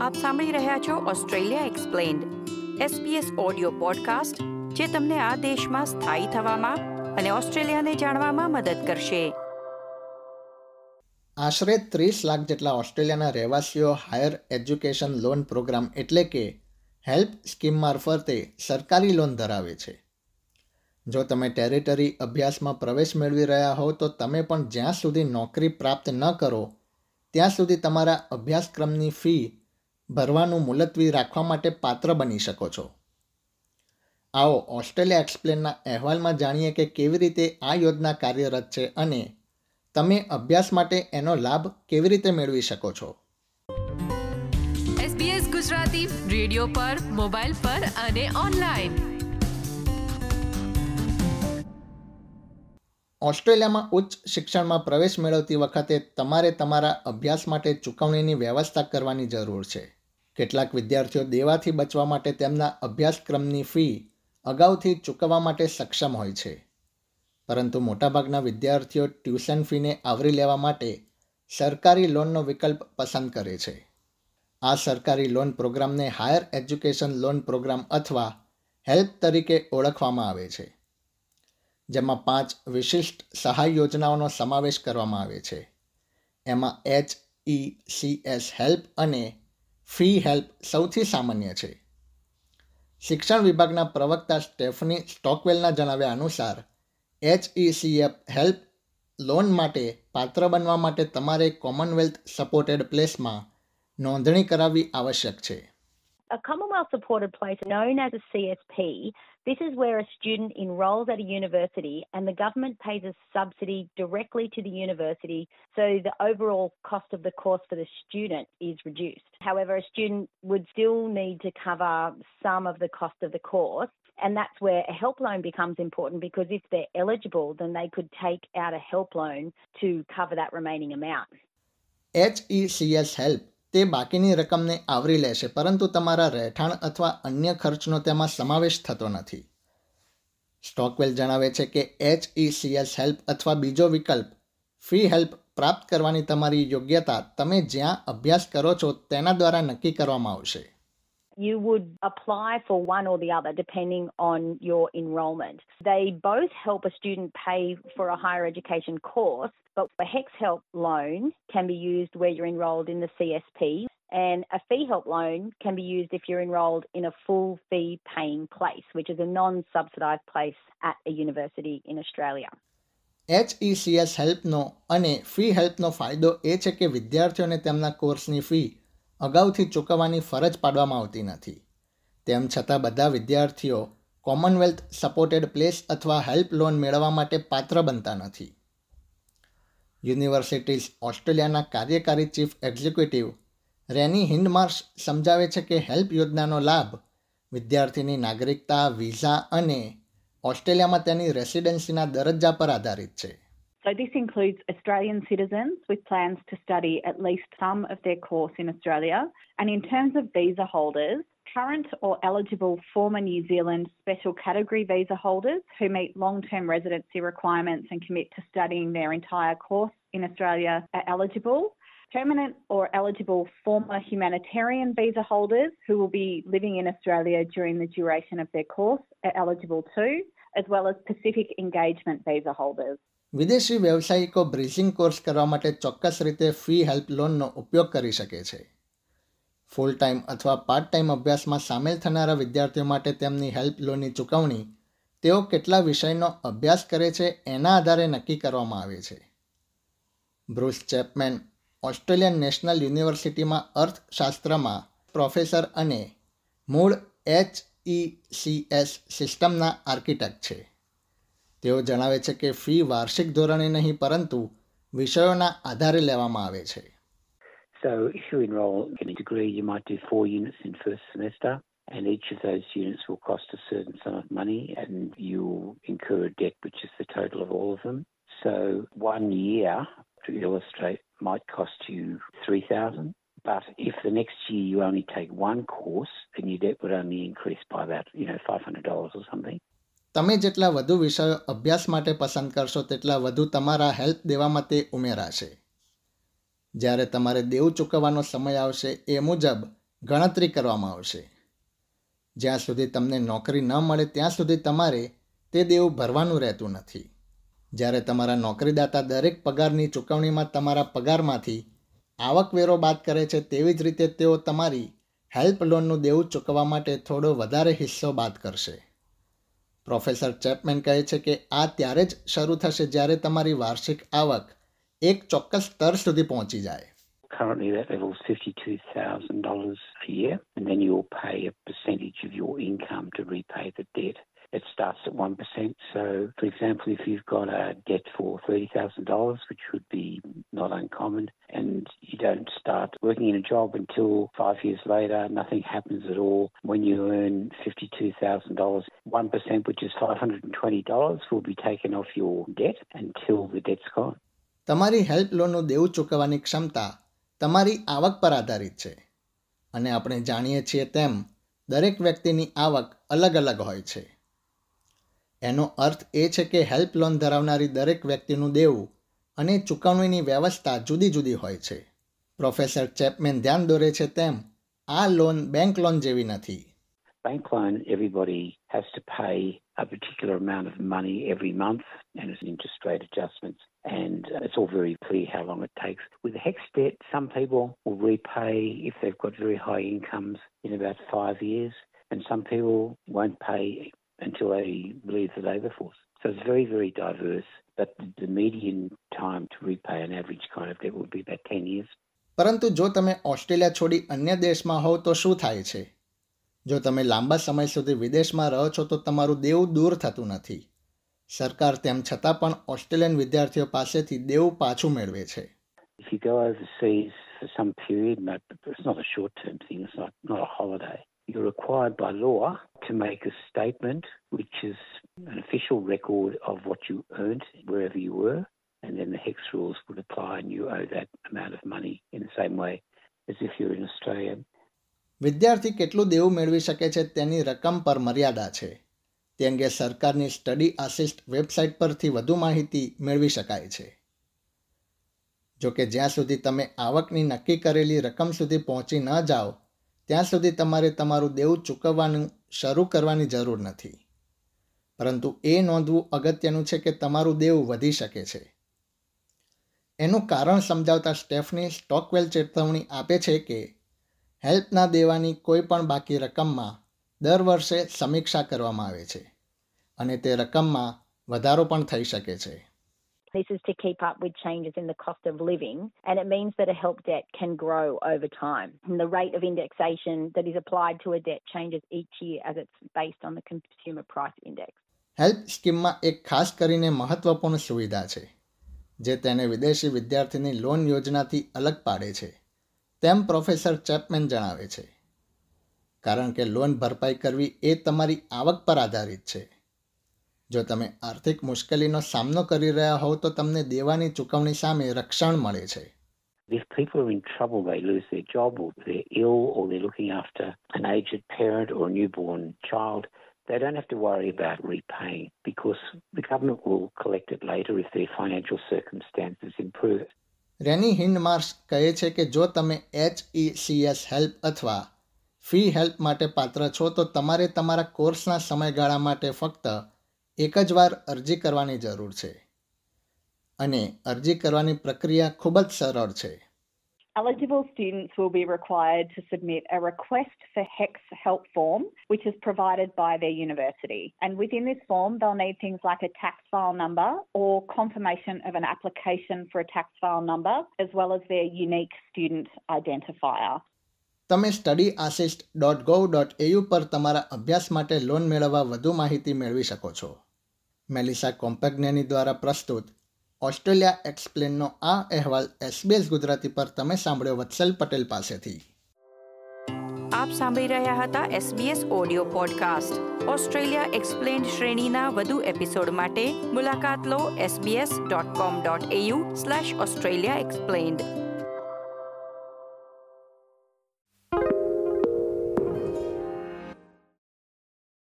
આપ સાંભળી રહ્યા છો Australia explained SBS audio podcast જે તમને આ દેશમાં સ્થાયી થવામાં અને ઓસ્ટ્રેલિયાને જાણવામાં મદદ કરશે. આશરે ત્રીસ લાખ જેટલા ઓસ્ટ્રેલિયાના રહેવાસીઓ હાયર એજ્યુકેશન લોન પ્રોગ્રામ એટલે કે હેલ્પ સ્કીમ મારફતે સરકારી લોન ધરાવે છે. જો તમે ટેરિટરી અભ્યાસમાં પ્રવેશ મેળવી રહ્યા હો, તો તમે પણ જ્યાં સુધી નોકરી પ્રાપ્ત ન કરો, ત્યાં સુધી તમારા અભ્યાસક્રમની ફી ભરવાનું મુલતવી રાખવા માટે પાત્ર બની શકો છો. આવો ઓસ્ટ્રેલિયા એક્સપ્લેનના અહેવાલમાં જાણીએ કે કેવી રીતે આ યોજના કાર્યરત છે અને તમે અભ્યાસ માટે એનો લાભ કેવી રીતે મેળવી શકો છો. SBS ગુજરાતી રેડિયો પર મોબાઈલ પર અને ઓનલાઈન. ઓસ્ટ્રેલિયામાં ઉચ્ચ શિક્ષણમાં પ્રવેશ મેળવતી વખતે તમારે તમારા અભ્યાસ માટે ચૂકવણીની વ્યવસ્થા કરવાની જરૂર છે. કેટલાક વિદ્યાર્થીઓ દેવાથી બચવા માટે તેમના અભ્યાસક્રમની ફી અગાઉથી ચૂકવવા માટે સક્ષમ હોય છે. પરંતુ મોટાભાગના વિદ્યાર્થીઓ ટ્યુશન ફીને આવરી લેવા માટે સરકારી લોનનો વિકલ્પ પસંદ કરે છે. આ સરકારી લોન પ્રોગ્રામને હાયર એજ્યુકેશન લોન પ્રોગ્રામ અથવા હેલ્પ તરીકે ઓળખવામાં આવે છે. જેમાં પાંચ વિશિષ્ટ સહાય યોજનાઓનો સમાવેશ કરવામાં આવે છે. એમાં H E C S HELP અને ફી હેલ્પ સૌથી સામાન્ય છે. શિક્ષણ વિભાગના પ્રવક્તા સ્ટેફની સ્ટોકવેલના જણાવ્યા અનુસાર એચઈસીએફ હેલ્પ લોન માટે પાત્ર બનવા માટે તમારે કોમનવેલ્થ સપોર્ટેડ પ્લેસમાં નોંધણી કરાવવી આવશ્યક છે. A Commonwealth supported place known as a CSP This is where a student enrolls at a university and the government pays a subsidy directly to the university, so the overall cost of the course for the student is reduced. However, a student would still need to cover some of the cost of the course. And that's where a help loan becomes important because if they're eligible, then they could take out a help loan to cover that remaining amount. HECS help તે બાકીની રકમને આવરી લેશે, પરંતુ તમારા રહેઠાણ અથવા અન્ય ખર્ચનો તેમાં સમાવેશ થતો નથી. સ્ટોકવેલ જણાવે છે કે એચ ઈસીએસ હેલ્પ અથવા બીજો વિકલ્પ ફી હેલ્પ પ્રાપ્ત કરવાની તમારી યોગ્યતા તમે જ્યાં અભ્યાસ કરો છો તેના દ્વારા નક્કી કરવામાં આવશે. you would apply for one or the other depending on your enrolment. They both help a student pay for a higher education course, but a HEX help loan can be used where you're enrolled in the CSP, and a fee help loan can be used if you're enrolled in a full fee paying place, which is a non subsidised place at a university in Australia. એચઈસીએસ હેલ્પનો અને fee હેલ્પનો ફાયદો એ છે કે વિદ્યાર્થીઓને તેમના કોર્સની fee અગાઉથી ચૂકવવાની ફરજ પાડવામાં આવતી નથી. તેમ છતાં બધા વિદ્યાર્થીઓ કોમનવેલ્થ સપોર્ટેડ પ્લેસ અથવા હેલ્પ લોન મેળવવા માટે પાત્ર બનતા નથી. યુનિવર્સિટીઝ ઓસ્ટ્રેલિયાના કાર્યકારી ચીફ એક્ઝિક્યુટિવ રેની હિન્ડમાર્શ સમજાવે છે કે હેલ્પ યોજનાનો લાભ વિદ્યાર્થીની નાગરિકતા, વિઝા અને ઓસ્ટ્રેલિયામાં તેની રેસિડેન્સીના દરજ્જા પર આધારિત છે. So, this includes Australian citizens with plans to study at least some of their course in Australia. And in terms of visa holders, current or eligible former New Zealand special category visa holders who meet long term residency requirements and commit to studying their entire course in Australia are eligible. Permanent or eligible former humanitarian visa holders who will be living in Australia during the duration of their course are eligible too, as well as Pacific engagement visa holders. વિદેશી વ્યવસાયિકો bridging course કરવા માટે ચોક્કસ રીતે fee help લોનનો ઉપયોગ કરી શકે છે. ફૂલ ટાઈમ અથવા પાર્ટ ટાઈમ અભ્યાસમાં સામેલ થનારા વિદ્યાર્થીઓ માટે તેમની હેલ્પ લોનની ચૂકવણી તેઓ કેટલા વિષયનો અભ્યાસ કરે છે એના આધારે નક્કી કરવામાં આવે છે. બ્રુસ ચેપમેન, ઓસ્ટ્રેલિયન નેશનલ યુનિવર્સિટીમાં અર્થશાસ્ત્રમાં પ્રોફેસર અને મૂળ એચ ઈ સી એસ સિસ્ટમના આર્કિટેક્ટ છે. તેઓ જણાવે છે કે ફી વાર્ષિક ધોરણે નહીં પરંતુ વિષયોના આધારે લેવામાં આવે છે So if you enroll in a degree, you might do four units in first semester, and each of those units will cost a certain sum of money, and you'll incur a debt, which is the total of all of them. So one year, to illustrate, might cost you three thousand. But if the next year you only take one course, then your debt would only increase by about you know five hundred dollars or something. તમે જેટલા વધુ વિષયો અભ્યાસ માટે પસંદ કરશો, તેટલા વધુ તમારા હેલ્પ દેવામાં તે ઉમેરાશે. જ્યારે તમારે દેવું ચૂકવવાનો સમય આવશે, એ મુજબ ગણતરી કરવામાં આવશે. જ્યાં સુધી તમને નોકરી ન મળે, ત્યાં સુધી તમારે તે દેવું ભરવાનું રહેતું નથી. જ્યારે તમારા નોકરીદાતા દરેક પગારની ચૂકવણીમાં તમારા પગારમાંથી આવકવેરો બાદ કરે છે, તેવી જ રીતે તેઓ તમારી હેલ્પ લોનનું દેવું ચૂકવવા માટે થોડો વધારે હિસ્સો બાદ કરશે. પ્રોફેસર ચેપમેન કહે છે કે આ ત્યારે જ શરૂ થશે જ્યારે તમારી વાર્ષિક આવક એક ચોક્કસ સ્તર સુધી પહોંચી જાય Currently, that level is $52,000 a year, and then you'll pay a percentage of your income to repay the debt. it starts at 1%. So, for example, if you've got a debt for $30,000, which would be not uncommon, and don't start working in a job until five years later, nothing happens at all. When you earn $52,000, 1%, which is $520, will be taken off your debt until the debt's gone. તમારી help લોનનું દેવું ચૂકવવાની ક્ષમતા તમારી આવક પર આધારિત છે અને આપણે જાણીએ છીએ તેમ દરેક વ્યક્તિની આવક અલગ અલગ હોય છે એનો અર્થ એ છે કે હેલ્પ લોન ધરાવનારી દરેક વ્યક્તિનું દેવું અને ચૂકવણીની વ્યવસ્થા જુદી જુદી હોય છે પ્રોફેસર ચેપમેન ધ્યાન દોરે છે તેમ આ લોન બેંક લોન જેવી નથી Bank loan, everybody has to pay a particular amount of money every month and it's interest rate adjustments. And it's all very clear how long it takes. With HEX debt, some people will repay if they've got very high incomes in about five years, and some people won't pay until they leave the labour force. So it's very, very diverse. But the median time to repay an average kind of debt would be about 10 years. પરંતુ જો તમે Australia છોડી અન્ય દેશમાં હોવ તો શું થાય છે જો તમે લાંબા સમય સુધી વિદેશમાં રહો છો તો તમારું દેવું દૂર થતું નથી સરકાર તેમ છતાં પણ ઓસ્ટ્રેલિયન વિદ્યાર્થીઓ પાસેથી દેવું પાછું મેળવે છે you're required by law to make a statement which is an official record of what you earned wherever you were, and then the HEX rules would apply and you owe that amount of money in the same way as if you're in Australia. વિદ્યાર્થી કેટલું દેવું મેળવી શકે છે તેની રકમ પર મર્યાદા છે. તે અંગે સરકારની સ્ટડી આસિસ્ટ વેબસાઇટ પરથી વધુ માહિતી મેળવી શકાય છે. જોકે જ્યાં સુધી તમે આવકની નક્કી કરેલી રકમ સુધી પહોંચી ન જાઓ, ત્યાં સુધી તમારે તમારું દેવું ચૂકવવાનું શરૂ કરવાની જરૂર નથી. પરંતુ એ નોંધવું અગત્યનું છે કે તમારું દેવું વધી શકે છે. એનું કારણ સમજાવતા સ્ટેફની સ્ટોકવેલ ચેતવણી આપે છે કે હેલ્પના દેવાની કોઈ પણ બાકી રકમમાં દર વર્ષે સમીક્ષા કરવામાં આવે છે અને તે રકમમાં વધારો પણ થઈ શકે છે This is to keep up with changes in the cost of living, and it means that a help debt can grow over time. And the rate of indexation that is applied to a debt changes each year as it's based on the consumer price index. HELP સ્કીમમાં એક ખાસ કરીને મહત્વપૂર્ણ સુવિધા છે જે તેને વિદેશી વિદ્યાર્થીની લોન યોજનાથી અલગ પાડે છે તેમ પ્રોફેસર ચેપમેન જણાવે છે. કારણ કે લોન ભરપાઈ કરવી એ તમારી આવક પર આધારિત છે. જો તમે આર્થિક મુશ્કેલીનો સામનો કરી રહ્યા હોવ તો તમને દેવાની ચૂકવણી સામે રક્ષણ મળે છે. If people are in trouble, they lose their job or they're ill or they're looking after an aged parent or a newborn child, they don't have to worry about repaying because the government will collect it later if their financial circumstances improve. Renee Hindmarsh કહે છે કે જો તમે H E C S HELP અથવા fee help માટે પાત્ર છો તો તમારે તમારા કોર્સના સમયગાળા માટે ફક્ત એક જ વાર અરજી કરવાની જરૂર છે અને અરજી કરવાની પ્રક્રિયા ખૂબ જ સરળ છે Eligible students will be required to submit a request for HEX help form, which is provided by their university. And within this form, they'll need things like a tax file number or confirmation of an application for a tax file number, as well as their unique student identifier. તમે study assist dot gov dot AU પર તમારા અભ્યાસ માટે loan મેળવવા વધુ માહિતી મેળવી શકો છો મેલિસા કોમ્પેગ્નેની દ્વારા પ્રસ્તુત ઓસ્ટ્રેલિયા એક્સપ્લેનનો આ અહેવાલ એસબીએસ ગુજરાતી પર તમે સાંભળ્યો વત્સલ પટેલ પાસેથી. આપ સાંભળી રહ્યા હતા SBS audio podcast. Australia explained શ્રેણીના વધુ એપિસોડ માટે મુલાકાત લો SBS dot com dot AU slash Australia explained